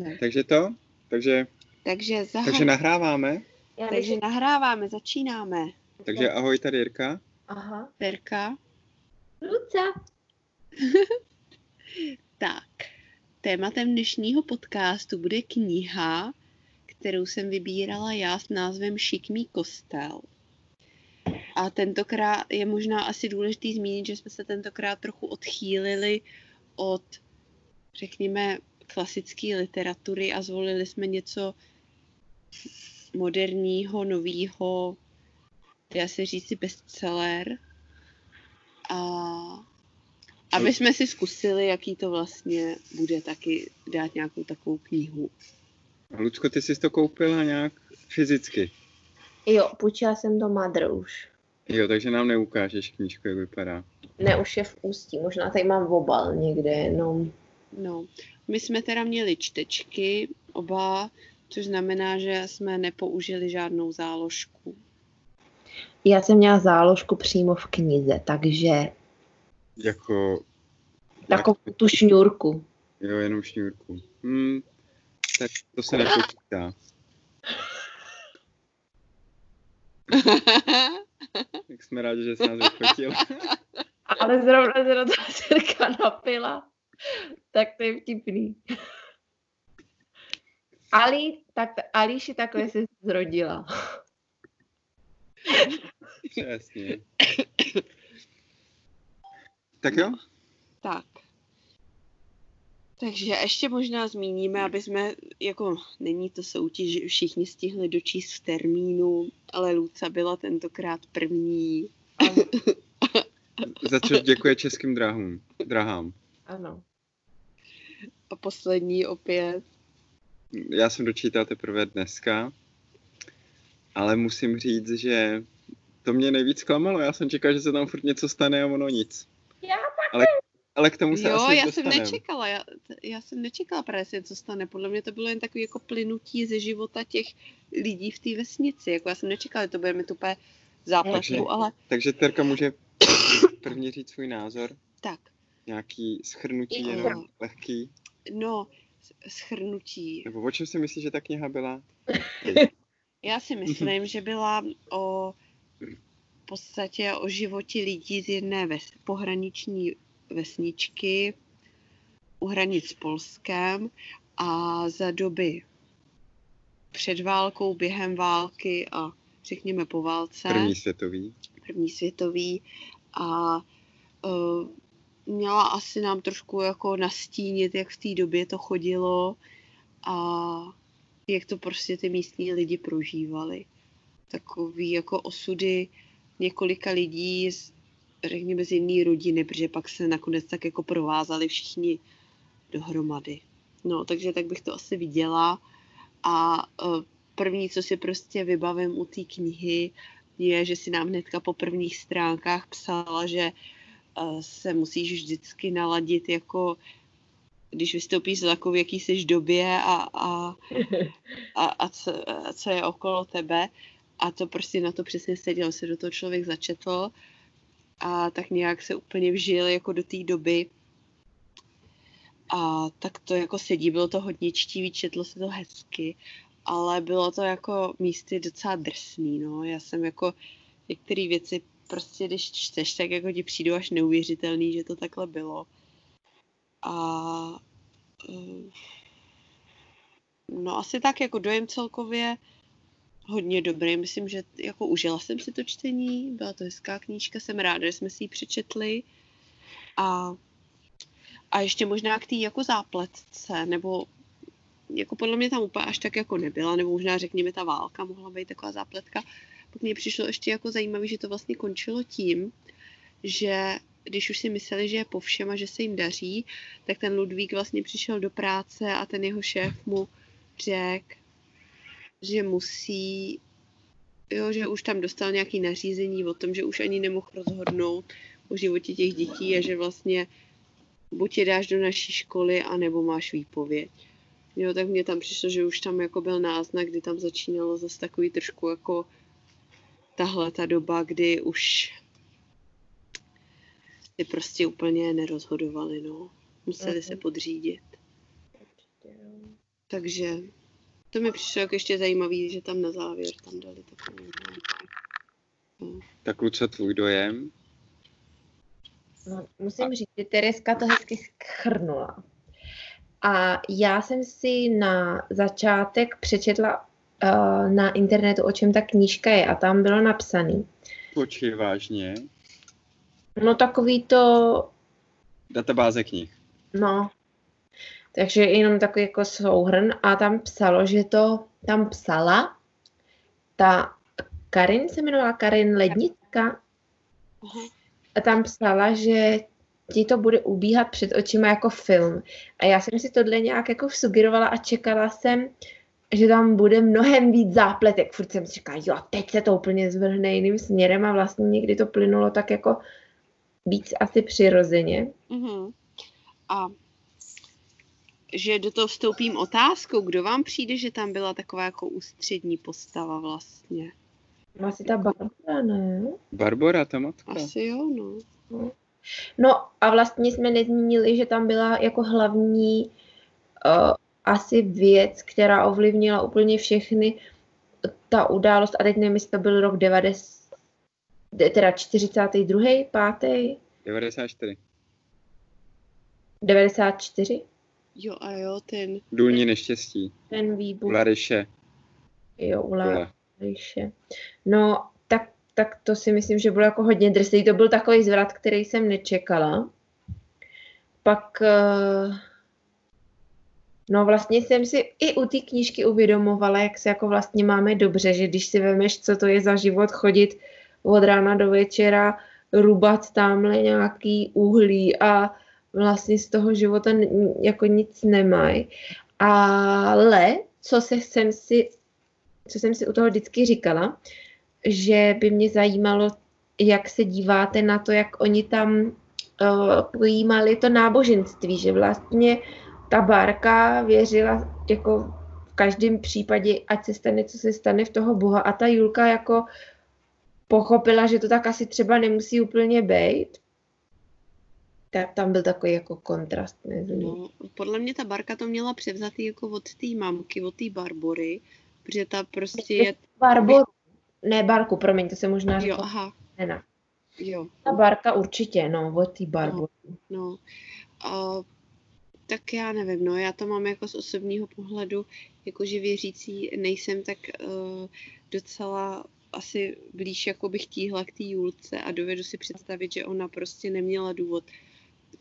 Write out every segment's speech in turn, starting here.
Ne. Takže to? Takže, Takže, zahaj... takže nahráváme. Já takže než... nahráváme, začínáme. Takže ahoj, tady Jirka. Aha. Terka. Luca. Tak, tématem dnešního podcastu bude kniha, kterou jsem vybírala já s názvem Šikmý kostel. A tentokrát je možná asi důležité zmínit, že jsme se tentokrát trochu odchýlili od, řekněme, klasické literatury a zvolili jsme něco moderního, novýho, dá se říct si bestseller. A aby jsme si zkusili, jaký to vlastně bude taky dát nějakou takovou knihu. A Lucko, ty jsi to koupila nějak fyzicky? Jo, půjčila jsem to Mother už. Jo, takže nám neukážeš knížku, jak vypadá. Ne, už je v ústí. Možná tady mám obal někde jenom. No, my jsme teda měli čtečky, oba, což znamená, že jsme nepoužili žádnou záložku. Já jsem měla záložku přímo v knize, takže Jako, takovou tu šňůrku. jo, jenom šňůrku. Hmm, tak to se nepočítá. Tak jsme rádi, že jsi nás vyfotil. Ale zrovna se do toho napila. Tak to je vtipný. Ali, tak, Alíši takhle se zrodila. Přesně. Tak jo? tak. Takže ještě možná zmíníme, aby jsme, jako není to soutěž, že všichni stihli dočíst v termínu, ale Luca byla tentokrát první. Za co děkuje českým drahům, drahám. Ano. A poslední opět. Já jsem dočítal teprve dneska, ale musím říct, že to mě nejvíc klamalo. Já jsem čekal, že se tam furt něco stane a ono nic. Já ale, ale k tomu se Jo, asi já jsem dostanem. nečekala, já, já jsem nečekala právě, jestli co stane. Podle mě to bylo jen takový jako plynutí ze života těch lidí v té vesnici. Jako já jsem nečekala, že to bude mít úplně zápletku, Takže- ale Takže Terka může první říct svůj názor. tak. Nějaký schrnutí, Jo. jenom lehký. No, schrnutí. Nebo o čem si myslíš, že ta kniha byla? Já si myslím, že byla o v podstatě o životě lidí z jedné ves, pohraniční vesničky u hranic s Polskem a za doby před válkou, během války a řekněme po válce, První světový. první světový a uh, měla asi nám trošku jako nastínit, jak v té době to chodilo a jak to prostě ty místní lidi prožívali. Takový jako osudy několika lidí z, řekněme, z jiné rodiny, protože pak se nakonec tak jako provázali všichni dohromady. No, takže tak bych to asi viděla. A uh, první, co si prostě vybavím u té knihy, je, že si nám hnedka po prvních stránkách psala, že se musíš vždycky naladit jako když vystoupíš z vlaku, v jaký jsi době a, a, a, a, co, a co je okolo tebe. A to prostě na to přesně seděl, se do toho člověk začetl a tak nějak se úplně vžil jako do té doby. A tak to jako sedí, bylo to hodně čtivý, četlo se to hezky, ale bylo to jako místy docela drsný, no. Já jsem jako některé věci prostě, když čteš, tak jako ti přijdu až neuvěřitelný, že to takhle bylo. A eh, no asi tak jako dojem celkově hodně dobrý. Myslím, že jako užila jsem si to čtení, byla to hezká knížka, jsem ráda, že jsme si ji přečetli. A, a ještě možná k té jako zápletce, nebo jako podle mě tam úplně až tak jako nebyla, nebo možná řekněme ta válka mohla být taková zápletka. Pak mně přišlo ještě jako zajímavé, že to vlastně končilo tím, že když už si mysleli, že je po všem a že se jim daří, tak ten Ludvík vlastně přišel do práce a ten jeho šéf mu řekl, že musí, jo, že už tam dostal nějaký nařízení o tom, že už ani nemohl rozhodnout o životě těch dětí a že vlastně buď je dáš do naší školy, anebo máš výpověď. Jo, tak mně tam přišlo, že už tam jako byl náznak, kdy tam začínalo zase takový trošku jako tahle ta doba, kdy už si prostě úplně nerozhodovali, no. Museli se Mhm. podřídit. Takže to mi přišlo jako ještě zajímavý, že tam na závěr tam dali takový no. Tak co tvůj dojem? No, musím říct, že Tereska to hezky schrnula. A já jsem si na začátek přečetla uh, na internetu, o čem ta knížka je a tam bylo napsané. Počkej, vážně? No takový to... Databáze knih. No. Takže jenom takový jako souhrn a tam psalo, že to tam psala ta Karin se jmenovala Karin Lednická. A tam psala, že ti to bude ubíhat před očima jako film. A já jsem si tohle nějak jako sugerovala a čekala jsem, že tam bude mnohem víc zápletek. Furt jsem si říkala, jo, teď se to úplně zvrhne jiným směrem a vlastně někdy to plynulo tak jako víc asi přirozeně. Uh-huh. A že do toho vstoupím otázkou, kdo vám přijde, že tam byla taková jako ústřední postava vlastně? Asi ta Barbara, ne? Barbara, ta matka. Asi jo, no. no. No a vlastně jsme nezmínili, že tam byla jako hlavní uh, asi věc, která ovlivnila úplně všechny ta událost, a teď nevím, jestli to byl rok 90, teda 42. 5. 94. 94? Jo a jo, ten... Důlní neštěstí. Ten výbuch. U Laryše. Jo, u Laryše. No, tak, tak to si myslím, že bylo jako hodně drsný. To byl takový zvrat, který jsem nečekala. Pak... Uh, No vlastně jsem si i u té knížky uvědomovala, jak se jako vlastně máme dobře, že když si vemeš, co to je za život, chodit od rána do večera, rubat tamhle nějaký uhlí a vlastně z toho života jako nic nemají. Ale co se jsem si, co jsem si u toho vždycky říkala, že by mě zajímalo, jak se díváte na to, jak oni tam uh, pojímali to náboženství, že vlastně ta Bárka věřila jako v každém případě, ať se stane, co se stane v toho Boha a ta Julka jako pochopila, že to tak asi třeba nemusí úplně být. Tak tam byl takový jako kontrast mezi no, podle mě ta Barka to měla převzatý jako od té mamky, od té Barbory, protože ta prostě je... Barboru, ne Barku, promiň, to se možná řekla. Jo, aha. Ne, Jo. Ta Barka určitě, no, od té Barbory. No, no. A tak já nevím, no já to mám jako z osobního pohledu, jakože věřící nejsem, tak uh, docela asi blíž jako bych tíhla k té Julce a dovedu si představit, že ona prostě neměla důvod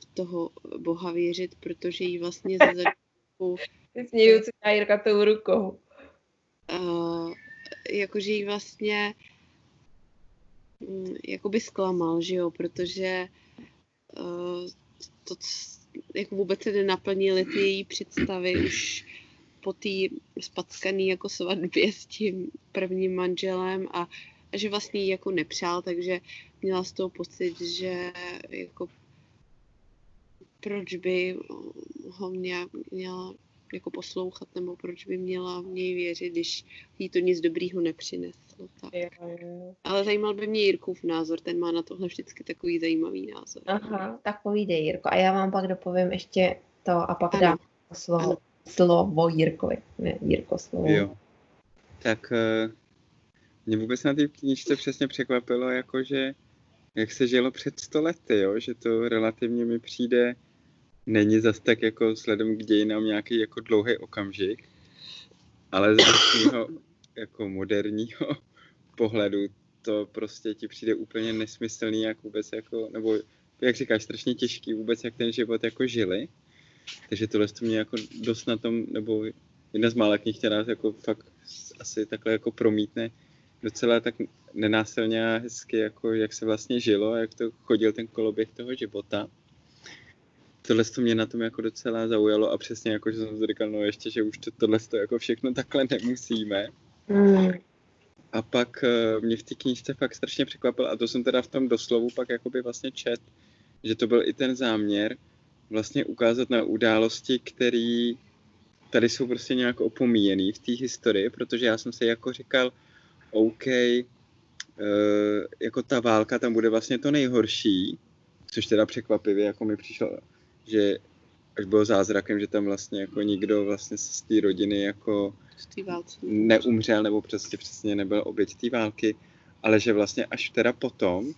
v toho Boha věřit, protože jí vlastně ze začátku... Směju si na Jirka tou rukou. Uh, jakože jí vlastně um, jakoby zklamal, že jo, protože uh, to, jako vůbec se nenaplnily ty její představy už po té spackané jako svatbě s tím prvním manželem a, a že vlastně jí jako nepřál, takže měla z toho pocit, že jako proč by ho měla, měla jako poslouchat, nebo proč by měla v něj věřit, když jí to nic dobrýho nepřineslo. Tak. Ale zajímal by mě Jirkův názor, ten má na tohle vždycky takový zajímavý názor. Aha, tak povídej Jirko. A já vám pak dopovím ještě to a pak ano. dám slovo, ano. slovo Jirkovi. Ne, Jirko slovo. Jo. Tak uh, mě vůbec na té knížce přesně překvapilo, jakože jak se žilo před stolety, jo? že to relativně mi přijde není zas tak jako vzhledem k dějinám nějaký jako dlouhý okamžik, ale z dnešního jako moderního pohledu to prostě ti přijde úplně nesmyslný, jak vůbec jako, nebo jak říkáš, strašně těžký vůbec, jak ten život jako žili. Takže tohle to mě jako dost na tom, nebo jedna z mála knih, která jako fakt asi takhle jako promítne docela tak nenásilně a hezky, jako jak se vlastně žilo, jak to chodil ten koloběh toho života tohle to mě na tom jako docela zaujalo a přesně jako, že jsem si říkal, no ještě, že už to, tohle to jako všechno takhle nemusíme. Mm. A pak uh, mě v té knížce fakt strašně překvapil a to jsem teda v tom doslovu pak jakoby vlastně čet, že to byl i ten záměr vlastně ukázat na události, které tady jsou prostě nějak opomíjený v té historii, protože já jsem si jako říkal, OK, uh, jako ta válka tam bude vlastně to nejhorší, což teda překvapivě jako mi přišlo že až bylo zázrakem, že tam vlastně jako nikdo vlastně z té rodiny jako neumřel nebo přesně přesně nebyl oběť té války, ale že vlastně až teda potom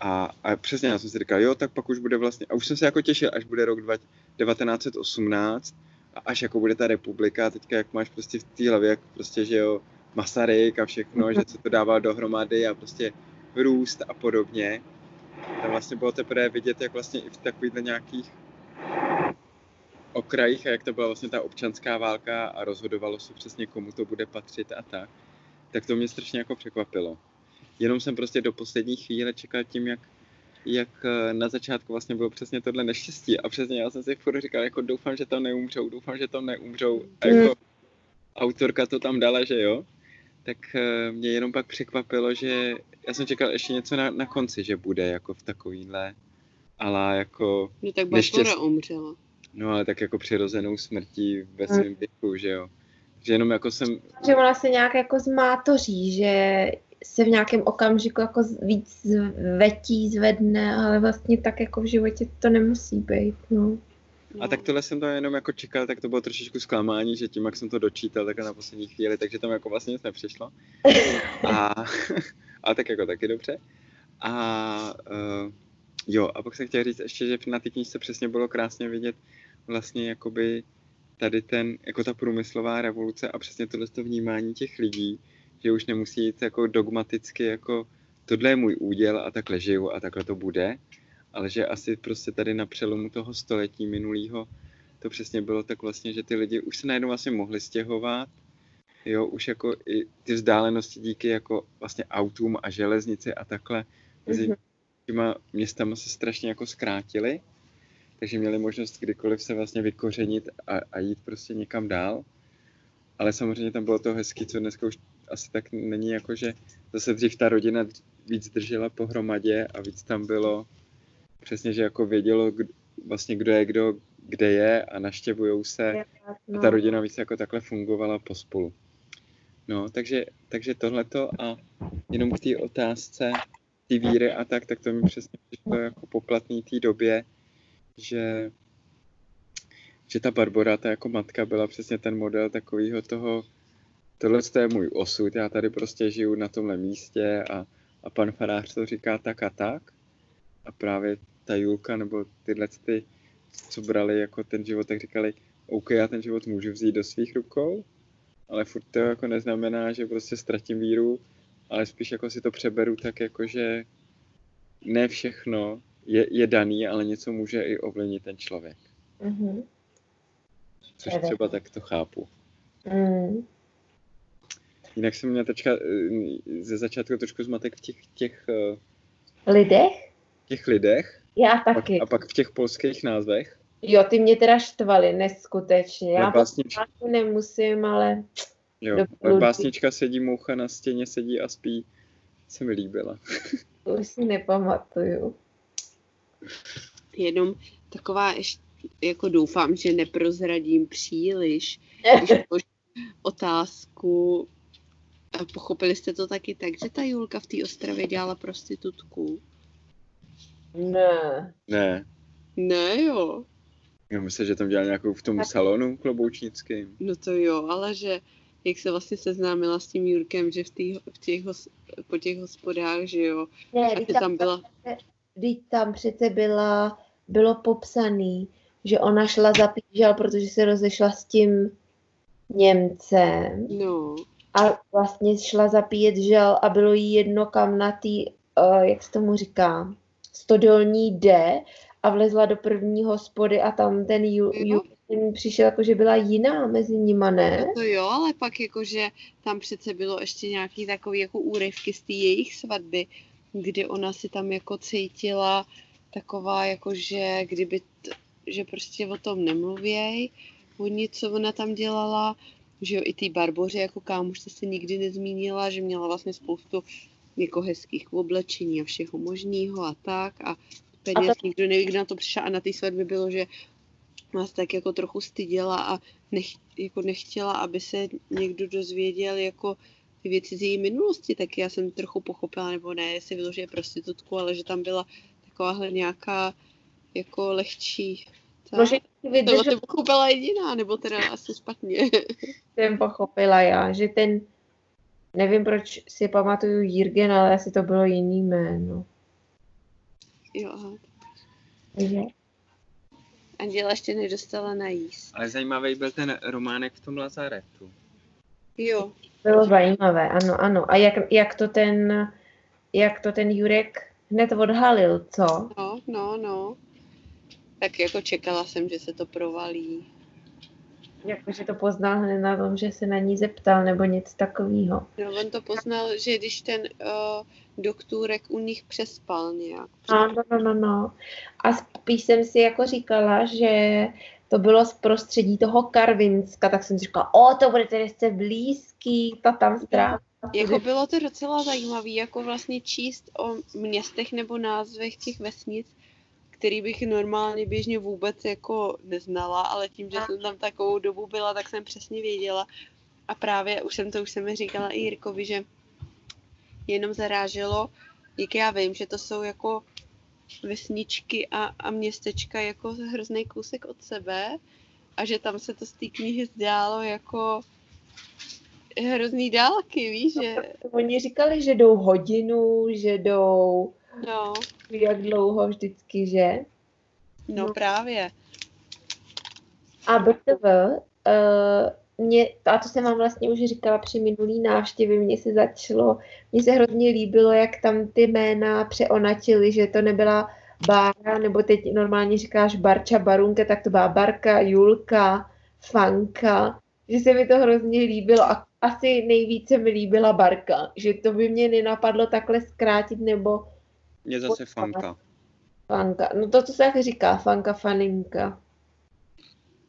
a, a přesně já jsem si říkal, jo, tak pak už bude vlastně, a už jsem se jako těšil, až bude rok 1918 a až jako bude ta republika, teďka jak máš prostě v té hlavě, jak prostě, že jo, Masaryk a všechno, že se to dával dohromady a prostě růst a podobně. Tam vlastně bylo teprve vidět, jak vlastně i v takových nějakých okrajích a jak to byla vlastně ta občanská válka a rozhodovalo se přesně, komu to bude patřit a tak, tak to mě strašně jako překvapilo. Jenom jsem prostě do poslední chvíle čekal tím, jak, jak eh, na začátku vlastně bylo přesně tohle neštěstí a přesně já jsem si furt říkal, jako doufám, že to neumřou, doufám, že to neumřou a jako autorka to tam dala, že jo, tak eh, mě jenom pak překvapilo, že já jsem čekal ještě něco na, na konci, že bude jako v takovýhle ale jako No tak Barbara umřela. No ale tak jako přirozenou smrtí ve svém hmm. věku, že jo. Že jenom jako jsem... Že ona se nějak jako zmátoří, že se v nějakém okamžiku jako víc zvetí, zvedne, ale vlastně tak jako v životě to nemusí být, no. A tak tohle jsem to jenom jako čekal, tak to bylo trošičku zklamání, že tím, jak jsem to dočítal, tak na poslední chvíli, takže tam jako vlastně nic nepřišlo. A, a tak jako taky dobře. A uh, jo, a pak jsem chtěl říct ještě, že na té knižce přesně bylo krásně vidět vlastně jakoby tady ten, jako ta průmyslová revoluce a přesně tohle to vnímání těch lidí, že už nemusí jít jako dogmaticky jako tohle je můj úděl a takhle žiju a takhle to bude, ale že asi prostě tady na přelomu toho století minulého to přesně bylo tak vlastně, že ty lidi už se najednou vlastně mohli stěhovat, jo, už jako i ty vzdálenosti díky jako vlastně autům a železnici a takhle mezi mm-hmm. těma městama se strašně jako zkrátily, takže měli možnost kdykoliv se vlastně vykořenit a, a jít prostě někam dál. Ale samozřejmě tam bylo to hezky, co dneska už asi tak není jako, že zase dřív ta rodina víc držela pohromadě a víc tam bylo přesně, že jako vědělo kdo, vlastně kdo je kdo, kde je a naštěvujou se a ta rodina víc jako takhle fungovala pospolu. No, takže, takže tohleto a jenom k té otázce ty víry a tak, tak to mi přesně přišlo jako poplatný té době, že, že ta Barbora, ta jako matka, byla přesně ten model takového toho, tohle je můj osud, já tady prostě žiju na tomhle místě a, a pan farář to říká tak a tak. A právě ta Julka nebo tyhle ty, co brali jako ten život, tak říkali, OK, já ten život můžu vzít do svých rukou, ale furt to jako neznamená, že prostě ztratím víru, ale spíš jako si to přeberu tak jako, že ne všechno je, je daný, ale něco může i ovlivnit ten člověk. Mm-hmm. Což třeba tak to chápu. Mm. Jinak jsem měl teďka eh, ze začátku trošku zmatek v těch, těch eh, lidech? těch lidech. Já taky. A pak v těch polských názvech. Jo, ty mě teda štvaly, neskutečně. Já básnič... nemusím, ale... Jo, ale básnička sedí moucha na stěně, sedí a spí. Se mi líbila. Už si nepamatuju. Jenom taková ještě, jako doufám, že neprozradím příliš, otázku, pochopili jste to taky tak, že ta Julka v té Ostravě dělala prostitutku? Ne. Ne. Ne, jo. Já myslím, že tam dělala nějakou v tom tak. salonu kloboučnickým. No to jo, ale že jak se vlastně seznámila s tím Jurkem, že v, tý, v těch, po těch hospodách, že jo. Ne, a ty tam, tam byla... Teď tam přece byla, bylo popsaný, že ona šla za pížal, protože se rozešla s tím Němcem. No. A vlastně šla zapíjet žel a bylo jí jedno kam na tý, uh, jak se tomu říká, stodolní D a vlezla do první hospody a tam ten ju, ju, ten přišel jako, že byla jiná mezi nima, ne? No to jo, ale pak jakože tam přece bylo ještě nějaký takový jako úryvky z té jejich svatby, kdy ona si tam jako cítila taková jako, že kdyby, t, že prostě o tom nemluvěj, o nic, co ona tam dělala, že jo, i ty Barboře jako kámošce se nikdy nezmínila, že měla vlastně spoustu jako hezkých oblečení a všeho možného a tak a peněz, a to... nikdo neví, kdo na to přišel a na té svatbě bylo, že nás tak jako trochu styděla a nech, jako nechtěla, aby se někdo dozvěděl jako ty věci z její minulosti, tak já jsem trochu pochopila, nebo ne, jestli vyložuje prostitutku, ale že tam byla takováhle nějaká jako lehčí. Ta... Vydržel, to pochopila jediná, nebo teda asi špatně. jsem pochopila já, že ten, nevím proč si pamatuju Jirgen, ale asi to bylo jiný jméno. Jo, aha. Takže Anděla ještě nedostala najíst. Ale zajímavý byl ten románek v tom Lazaretu. Jo, Bylo zajímavé, ano, ano. A jak, jak, to ten, jak to ten Jurek hned odhalil, co? no, no, no. Tak jako čekala jsem, že se to provalí. Jakože to poznal hned na tom, že se na ní zeptal, nebo něco takového. No, on to poznal, že když ten uh, doktůrek u nich přespal nějak. No, no, no, no, no. A spíš jsem si jako říkala, že to bylo z prostředí toho Karvinska, tak jsem si říkala, o, to bude tedy se blízký, ta tam strávila. Jako bylo to docela zajímavé, jako vlastně číst o městech nebo názvech těch vesnic, který bych normálně běžně vůbec jako neznala, ale tím, že jsem tam takovou dobu byla, tak jsem přesně věděla. A právě už jsem to už jsem mi říkala i Jirkovi, že jenom zaráželo, jak já vím, že to jsou jako vesničky a, a městečka jako hrozný kousek od sebe a že tam se to z té knihy zdálo jako hrozný dálky, víš, že Oni říkali, že jdou hodinu, že jdou no, jak dlouho vždycky, že? no No. právě. A BTV, uh, mě, a to jsem vám vlastně už říkala při minulý návštěvě, mně se začalo, mně se hrozně líbilo, jak tam ty jména přeonačily, že to nebyla Bára, nebo teď normálně říkáš Barča, Barunka, tak to byla Barka, Julka, Fanka, že se mi to hrozně líbilo a asi nejvíce mi líbila Barka, že to by mě nenapadlo takhle zkrátit, nebo Mě zase fanka. Fanka, no to, co se tak říká, Fanka, Faninka.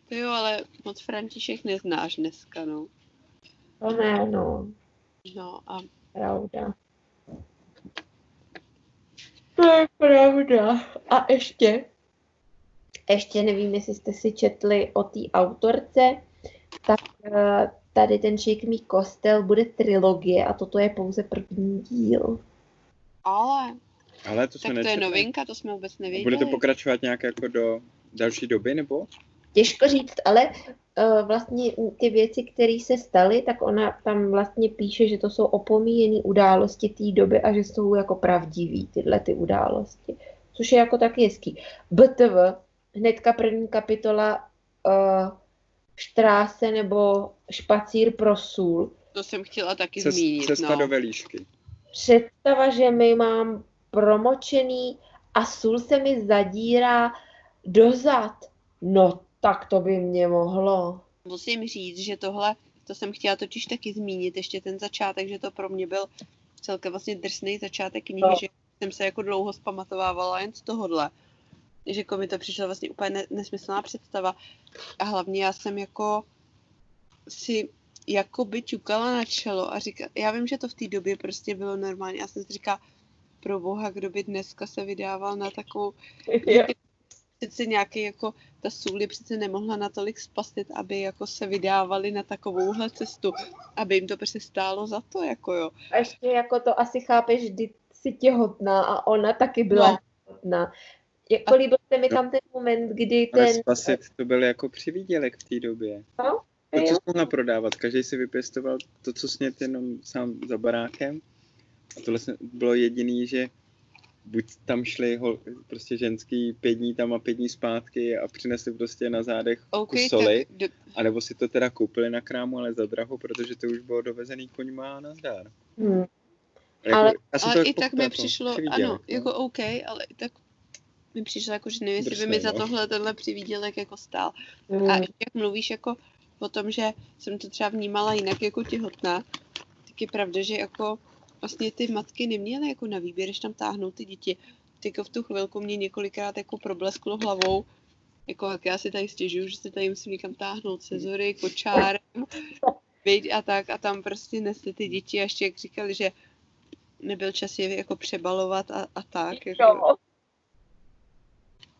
To jo, ale moc František neznáš dneska, no. To ne, no, No a pravda. To je pravda. A ještě, ještě nevím, jestli jste si četli o té autorce, tak eh, tady ten Šejk mý kostel bude trilogie a toto je pouze první díl. ale, Ale to jsme tak to je nečetli. novinka, to jsme vůbec nevěděli. Bude to pokračovat nějak jako do další doby, nebo? Těžko říct, ale uh, vlastně ty věci, které se staly, tak ona tam vlastně píše, že to jsou opomíjené události té doby a že jsou jako pravdivý tyhle ty události. Což je jako taky hezký. BTV, hnedka první kapitola uh, Štráse nebo Špacír pro sůl. To jsem chtěla taky Cest, zmínit, cesta no. do Velíšky. Představa, že my mám promočený a sůl se mi zadírá dozad. No, tak to by mě mohlo. Musím říct, že tohle, to jsem chtěla totiž taky zmínit, ještě ten začátek, že to pro mě byl celkem vlastně drsný začátek knihy, No. že jsem se jako dlouho zpamatovávala jen z tohohle. Že jako mi to přišlo vlastně úplně ne- nesmyslná představa. A hlavně já jsem jako si jako by ťukala na čelo a říkala, já vím, že to v té době prostě bylo normální. Já jsem si říkala, pro boha, kdo by dneska se vydával na takovou přece nějaký jako, ta Sůli přece nemohla natolik spasit, aby jako se vydávali na takovouhle cestu, aby jim to prostě stálo za to, jako jo. A ještě jako to asi chápeš, kdy jsi těhotná a ona taky byla No. těhotná. Jako líbil se mi tam ten moment, kdy Ale ten... spasit to byl jako přivídělek v té době. No, To, co mohla prodávat, každý si vypěstoval to, co snět jenom sám za barákem. A tohle se- bylo jediný, že buď tam šli hol, prostě ženský pět dní tam a pět dní zpátky a přinesli prostě na zádech OK, kus soli, tak do, anebo si to teda koupili na krámu, ale za draho, protože to už bylo dovezený koňma a nazdár. Hmm. Jako, Ale- ale to i tak mi přišlo, ano, no. jako OK, ale i tak mi přišlo jako, že nevím, jestli by mi za no. tohle tenhle přivídělek jako stál. Hmm. A jak mluvíš jako o tom, že jsem to třeba vnímala jinak jako těhotná, tak je pravda, že jako vlastně ty matky neměly jako na výběr, když tam táhnou ty děti. Tak jako v tu chvilku mě několikrát jako problesklo hlavou, jako jak já si tady stěžuju, že se tady musím někam táhnout cezory, kočárem, viď, a tak a tam prostě nesli ty děti a ještě jak říkali, že nebyl čas je jako přebalovat a, a tak. Jako,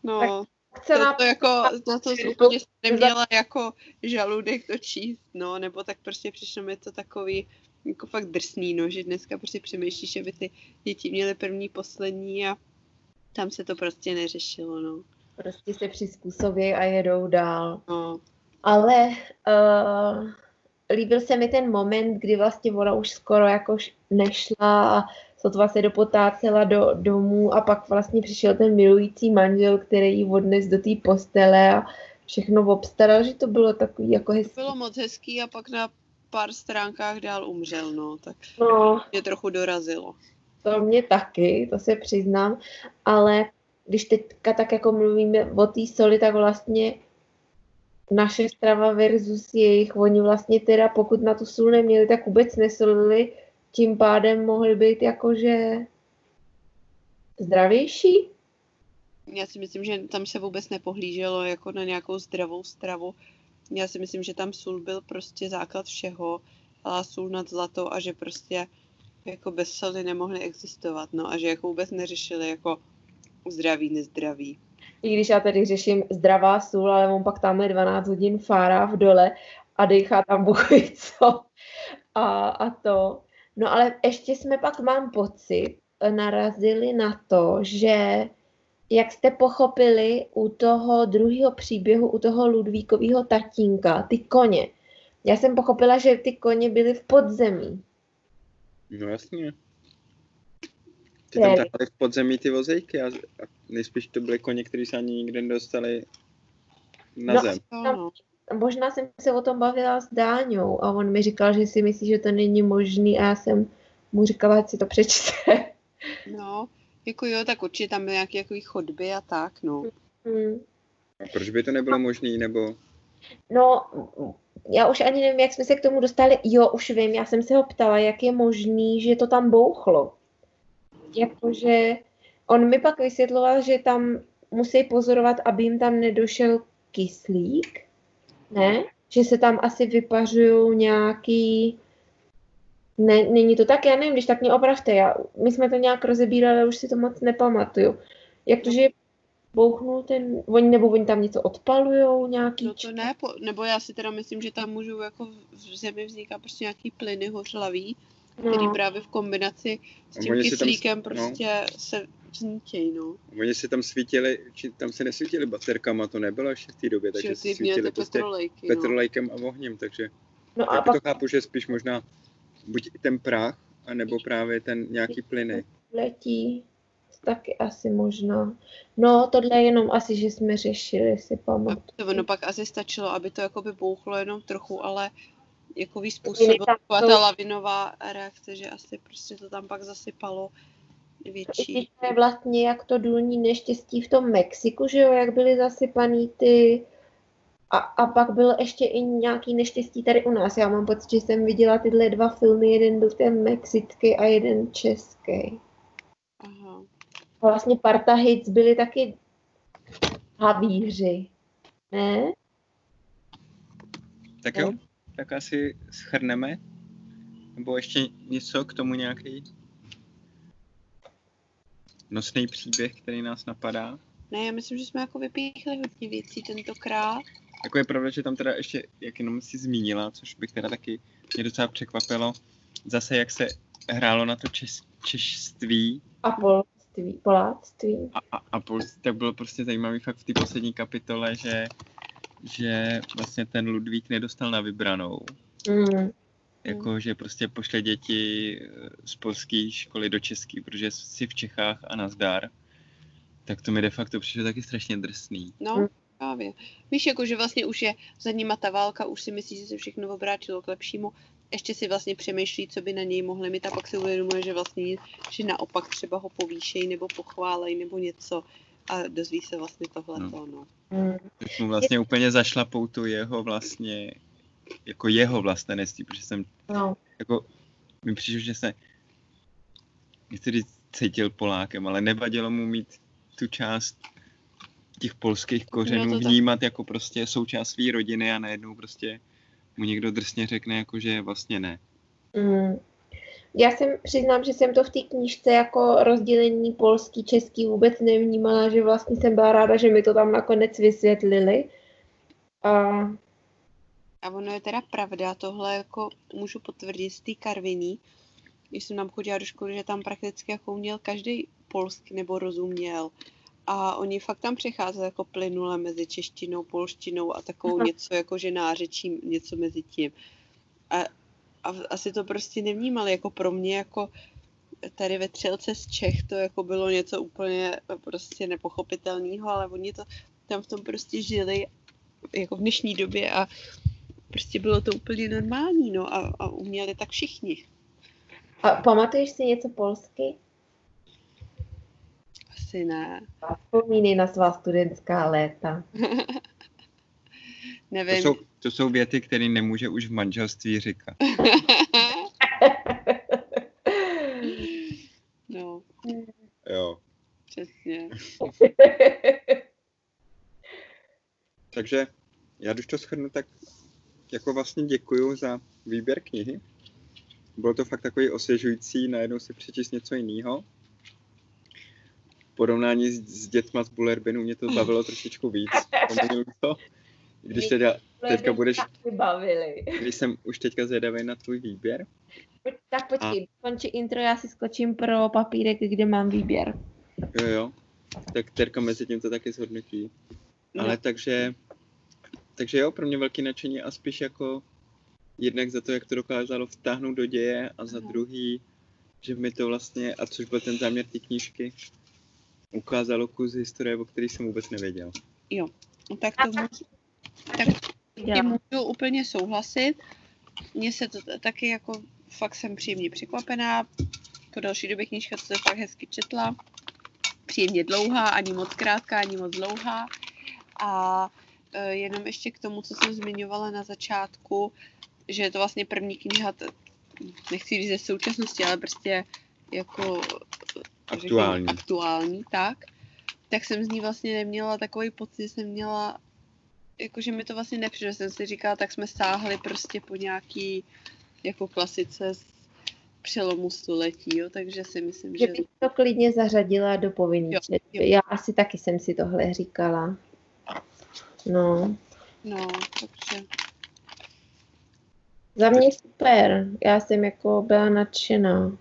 no, Chce to, to jako, na to Jako- úplně neměla jako žaludek to číst, no, nebo tak prostě přišlo mi to takový jako fakt drsný, no, že dneska prostě přemýšlíš, že by ty děti měly první, poslední a tam se to prostě neřešilo, no. prostě se přizpůsobí a jedou dál. No. Ale uh, líbil se mi ten moment, kdy vlastně ona už skoro jako nešla a sotva se dopotácela do domů a pak vlastně přišel ten milující manžel, který ji odnes do té postele a všechno obstaral, že to bylo takový jako hezký. Bylo moc hezký a pak na pár stránkách dál umřel, no, tak No, mě trochu dorazilo. to mě taky, to se přiznám, ale když teďka tak jako mluvíme o té soli, tak vlastně naše strava versus jejich, oni vlastně teda pokud na tu sůl neměli, tak vůbec nesolili, tím pádem mohli být jakože zdravější. Já si myslím, že tam se vůbec nepohlíželo jako na nějakou zdravou stravu. Já si myslím, že tam sůl byl prostě základ všeho, ale sůl nad zlato a že prostě jako bez soli nemohli existovat, no a že jako vůbec neřešili jako zdraví, nezdraví. I když já tady řeším zdravá sůl, ale on pak tam je 12 hodin fárá v dole a dechá tam buchy, co. A, a to. No ale ještě jsme pak, mám pocit, narazili na to, že jak jste pochopili u toho druhého příběhu, u toho Ludvíkového tatínka, ty koně. Já jsem pochopila, že ty koně byly v podzemí. No jasně. Ty tam tahali v podzemí ty vozejky a, a nejspíš to byly koně, které se ani nikdy nedostali na No, zem. No, no. Možná jsem se o tom bavila s Dáňou a on mi říkal, že si myslí, že to není možný a já jsem mu říkala, ať si to přečte. Jako jo, tak určitě tam byly nějaké jako chodby a tak, no. Hmm. A proč by to nebylo možné, nebo No, já už ani nevím, jak jsme se k tomu dostali. Jo, už vím, já jsem se ho ptala, jak je možný, že to tam bouchlo. Jakože on mi pak vysvětloval, že tam musí pozorovat, aby jim tam nedošel kyslík, ne? Že se tam asi vypařují nějaký... Ne, není to tak? Já nevím, když tak mě opravte. Já, my jsme to nějak rozebírali, ale už si to moc nepamatuju. Jak to, že bouchnul ten... Oni, nebo oni tam něco odpalujou, nějaký... No to ne, po, nebo já si teda myslím, že tam můžou jako v- zemi vzniká prostě nějaký plyny hořlavý, který no. právě v kombinaci s tím si tam kyslíkem no. prostě se vznítějí, no. oni si tam svítili, či tam se nesvítili baterkama, to nebylo ještě v té době, takže se ty svítili prostě petrolejky, no. petrolejkem a ohněm, takže no a já pak to chápu, že spíš možná buď ten prach, anebo právě ten nějaký plyny. letí taky asi možná. No, tohle je jenom asi, že jsme řešili, si A pamatuju. to ono pak asi stačilo, aby to jakoby bouchlo jenom trochu, ale jakový Jinak způsob, tam taková jsou- ta lavinová reakce, že asi prostě to tam pak zasypalo větší. to je vlastně jak to důlní neštěstí v tom Mexiku, že jo, jak byly zasypaný ty a, a pak bylo ještě i nějaký neštěstí tady u nás. Já mám pocit, že jsem viděla tyhle dva filmy, jeden byl ten mexický a jeden český. Aha. A vlastně parta hits byli taky havíři. Ne? Tak jo, tak asi schrneme. Nebo ještě něco k tomu nějaký nosný příběh, který nás napadá. Ne, já myslím, že jsme jako vypíchli hodně věcí tentokrát. Jako je pravda, že tam teda ještě, jak jenom si zmínila, což bych teda taky mě docela překvapilo, zase jak se hrálo na to čes, češství A polství, poláctví. a, a, a pol, tak bylo prostě zajímavý fakt v té poslední kapitole, že, že vlastně ten Ludvík nedostal na vybranou. Mm. Jako, že prostě pošle děti eh, z polské školy do české, protože si v Čechách a nazdar. Tak to mi de facto přišlo taky strašně drsný. No, Mm. Právě. Víš, jako, že vlastně už je za nima ta válka, už si myslí, že se všechno obrátilo k lepšímu. Ještě si vlastně přemýšlí, co by na něj mohli mít a pak si uvědomuje, že vlastně, že naopak třeba ho povýšejí nebo pochválej nebo něco a dozví se vlastně tohleto, no. Mm. Tak mu vlastně úplně zašlapou tu jeho vlastně, jako jeho vlastenectví, protože jsem No. jako, mi přišlo, že se, nechci cítil Polákem, ale nevadilo mu mít tu část těch polských kořenů No vnímat jako prostě součást své rodiny a najednou prostě mu někdo drsně řekne, jako že vlastně ne. Mm. Já jsem přiznám, že jsem to v té knížce jako rozdělení polský, český vůbec nevnímala, že vlastně jsem byla ráda, že mi to tam nakonec vysvětlili. A A ono je teda pravda, tohle jako můžu potvrdit z té Karviní, když jsem tam chodila do školy, že tam prakticky jako uměl každý polsky nebo rozuměl. A oni fakt tam přecházeli jako plynule mezi češtinou, polštinou a takovou něco jako že nářečím, něco mezi tím. A, a asi to prostě nevnímali, jako pro mě jako tady ve Třelce z Čech to jako bylo něco úplně prostě nepochopitelného, ale oni to tam v tom prostě žili jako v dnešní době a prostě bylo to úplně normální, no a, a uměli tak všichni. A pamatuješ si něco polsky? Asi ne. Vzpomínej na svá studentská léta. Nevím. To jsou, to jsou věty, které nemůže už v manželství říkat. no, Jo. přesně. Takže já když to shrnu, tak jako vlastně děkuju za výběr knihy. Bylo to fakt takový osvěžující, najednou si přečíst něco jiného. Porovnání s, s dětma z Bullerbinu mě to bavilo trošičku víc. To. Když teda teďka budeš, Vybavili. když jsem už teďka zvědavý na tvůj výběr, Tak počkej, končí intro, já si skočím pro papírek, kde mám výběr. jo jo, tak Terka mezi tím to taky zhodnotí. No. Ale takže, takže jo, pro mě velký nadšení a spíš jako jednak za to, jak to dokázalo vtáhnout do děje a za druhý, že mi to vlastně, a což byl ten záměr té knížky, ukázalo kus historie, o který jsem vůbec nevěděl. No, tak to můžu, tak tím můžu úplně souhlasit. Mně se to taky jako, fakt jsem příjemně překvapená. Po další době knížka se fakt hezky četla. Příjemně dlouhá, ani moc krátká, ani moc dlouhá. A e, jenom ještě k tomu, co jsem zmiňovala na začátku, že je to vlastně první kniha, t- nechci říct ze současnosti, ale prostě jako Aktuální. řekněme, aktuální, tak, tak jsem z ní vlastně neměla takový pocit, že jsem měla, jakože mi to vlastně nepřišlo, jsem si říkala, tak jsme sáhli prostě po nějaký jako klasice z přelomu století, jo, takže si myslím, Že že bych to klidně zařadila do povinný Jo, četby. jo. Já asi taky jsem si tohle říkala. No, no, takže za mě super. Já jsem jako byla nadšená.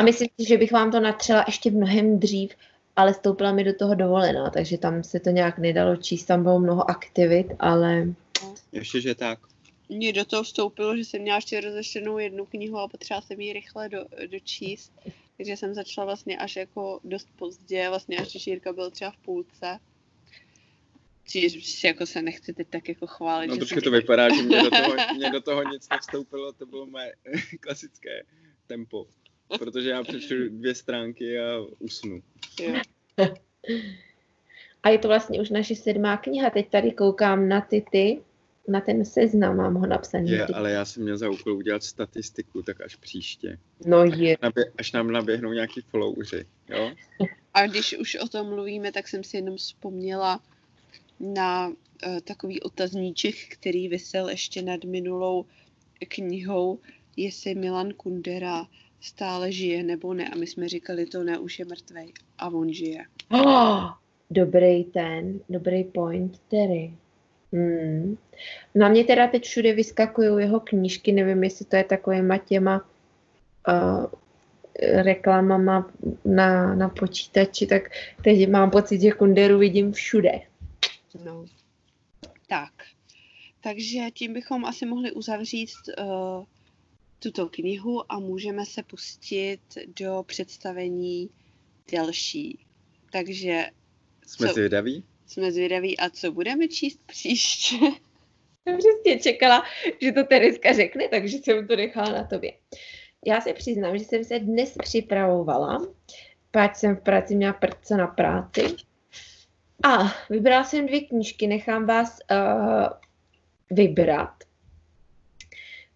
A myslím si, že bych vám to natřela ještě mnohem dřív, ale stoupila mi do toho dovolená, takže tam se to nějak nedalo číst, tam bylo mnoho aktivit, ale Ještě, že tak. mě do toho vstoupilo, že jsem měla ještě rozeštěnou jednu knihu a potřeba jsem ji rychle do, dočíst, takže jsem začala vlastně až jako dost pozdě, vlastně až když Jirka byl třeba v půlce. Čiže jako se nechci teď tak jako chválit, No že trošku jsem to vypadá, že mě do toho, mě do toho nic nevstoupilo, to bylo moje klasické tempo. Protože já přečtu dvě stránky a usnu. jo. a je to vlastně už naše sedmá kniha. Teď tady koukám na ty ty, na ten seznam, mám ho napsaný. Je, ale já jsem měl za úkol udělat statistiku, tak až příště. No je. Nabě, až nám naběhnou nějaký followři, jo? A když už o tom mluvíme, tak jsem si jenom vzpomněla na uh, takový otazníček, který vysel ještě nad minulou knihou, jestli Milan Kundera stále žije nebo ne. A my jsme říkali, to ne, už je mrtvej. A on žije. Oh, dobrý ten, dobrý point, Terry. Hmm. Na mě teda teď všude vyskakují jeho knížky, nevím, jestli to je takovýma těma uh, reklamama na, na počítači, tak teď mám pocit, že Kunderu vidím všude. No. Tak. Takže tím bychom asi mohli uzavřít uh, tuto knihu a můžeme se pustit do představení delší. Takže Jsme co, zvědaví? jsme zvědaví, a co budeme číst příště? Jsem přesně čekala, že to Tereska řekne, takže jsem to nechala na tobě. Já se přiznám, že jsem se dnes připravovala, páč jsem v práci měla prce na práci. A vybrala jsem dvě knížky, nechám vás uh, vybrat.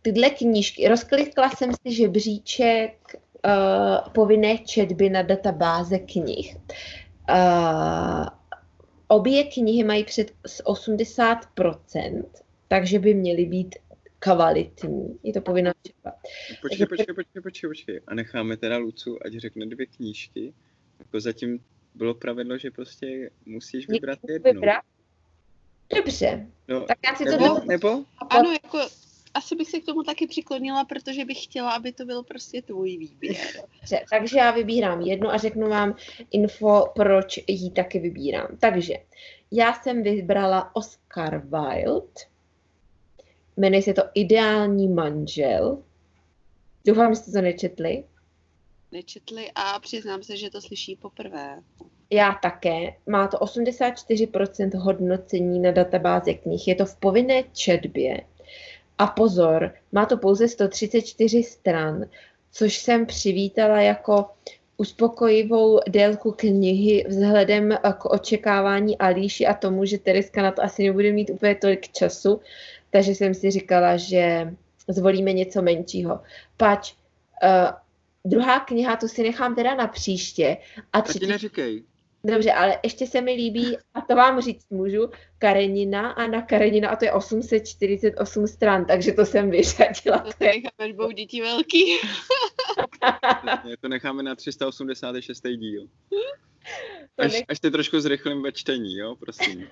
Tyhle knížky, rozklikla jsem si žebříček uh, povinné četby na databáze knih. Uh, obě knihy mají před 80%, takže by měly být kvalitní. Je to povinná četba. Počkej, počkej, počkej, počkej, počkej. A necháme teda Lucu, ať řekne dvě knížky. Jako zatím bylo pravidlo, že prostě musíš vybrat jednu. Vybrat? Dobře, No, tak já si to nebo, dám. nebo? Ano, jako asi bych se k tomu taky přiklonila, protože bych chtěla, aby to byl prostě tvůj výběr. Dobře, takže já vybírám jednu a řeknu vám info, proč ji taky vybírám. Takže já jsem vybrala Oscar Wilde, jmenuje se to Ideální manžel. Doufám, že jste to nečetli. Nečetli a přiznám se, že to slyší poprvé. Já také. Má to 84% hodnocení na databáze knih. Je to v povinné četbě. A pozor, má to pouze 134 stran, což jsem přivítala jako uspokojivou délku knihy vzhledem k očekávání Alíši a tomu, že Tereska na to asi nebude mít úplně tolik času, takže jsem si říkala, že zvolíme něco menšího. Pač, uh, druhá kniha, tu si nechám teda na příště. A třetí... Taky neříkej. Dobře, ale ještě se mi líbí, a to vám říct můžu, Karenina a na Karenina, a to je 848 stran, takže to jsem vyřadila. To, to necháme dvou dětí velký. to necháme na 386. díl. Až, nech... až ty trošku zrychlím ve čtení, jo, prosím.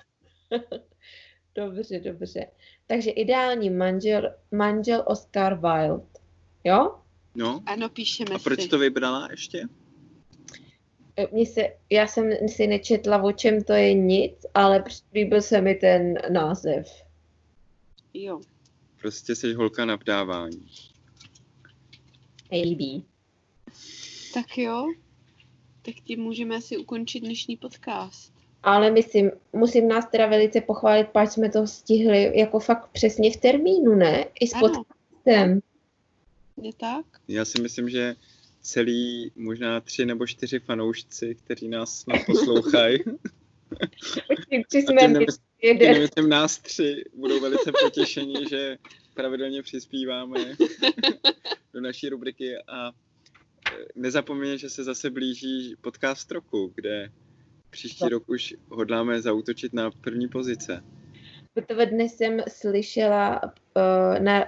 dobře, dobře. Takže ideální manžel, manžel Oscar Wilde, jo? No. Ano, píšeme A proč si. to vybrala ještě? Mně se, já jsem si nečetla, o čem to je nic, ale líbil se mi ten název. Jo. Prostě jsi holka na vdávání. Líbí. Tak jo, tak tím můžeme si ukončit dnešní podcast. Ale myslím, musím nás teda velice pochválit, pač jsme to stihli jako fakt přesně v termínu, ne? I s podcastem. Je tak? Já si myslím, že celý možná tři nebo čtyři fanoušci, kteří nás snad poslouchají. jsme nemyslím nás tři, budou velice potěšeni, že pravidelně přispíváme do naší rubriky a e, nezapomeňte, že se zase blíží podcast roku, kde příští rok už hodláme zautočit na první pozice. Protože dnes jsem slyšela uh, na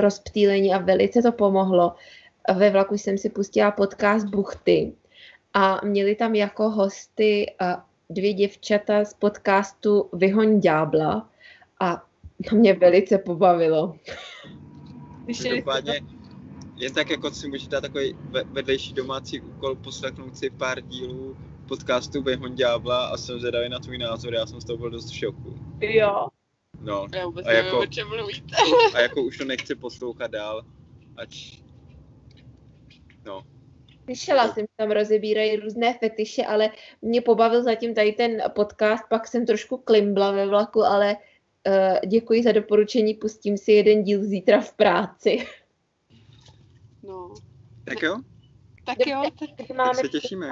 rozptýlení a velice to pomohlo, ve vlaku jsem si pustila podcast Buchty a měli tam jako hosty dvě děvčata z podcastu Vyhoň ďábla a to mě velice pobavilo. Každopádně jen tak jako si můžete dát takový vedlejší domácí úkol poslechnout si pár dílů podcastu Vyhoň ďábla a jsem zvědavý na tvůj názor, já jsem z toho byl dost v šoku. Jo. No. Já vůbec a jako, nevím, o čem mluvíte. a jako už to nechci poslouchat dál, ať No. Slyšela jsem, tam rozebírají různé fetiše, ale mě pobavil zatím tady ten podcast, pak jsem trošku klimbla ve vlaku, ale uh, děkuji za doporučení, pustím si jeden díl zítra v práci. No. Tak jo? Tak jo. Tak, tak máme se těšíme.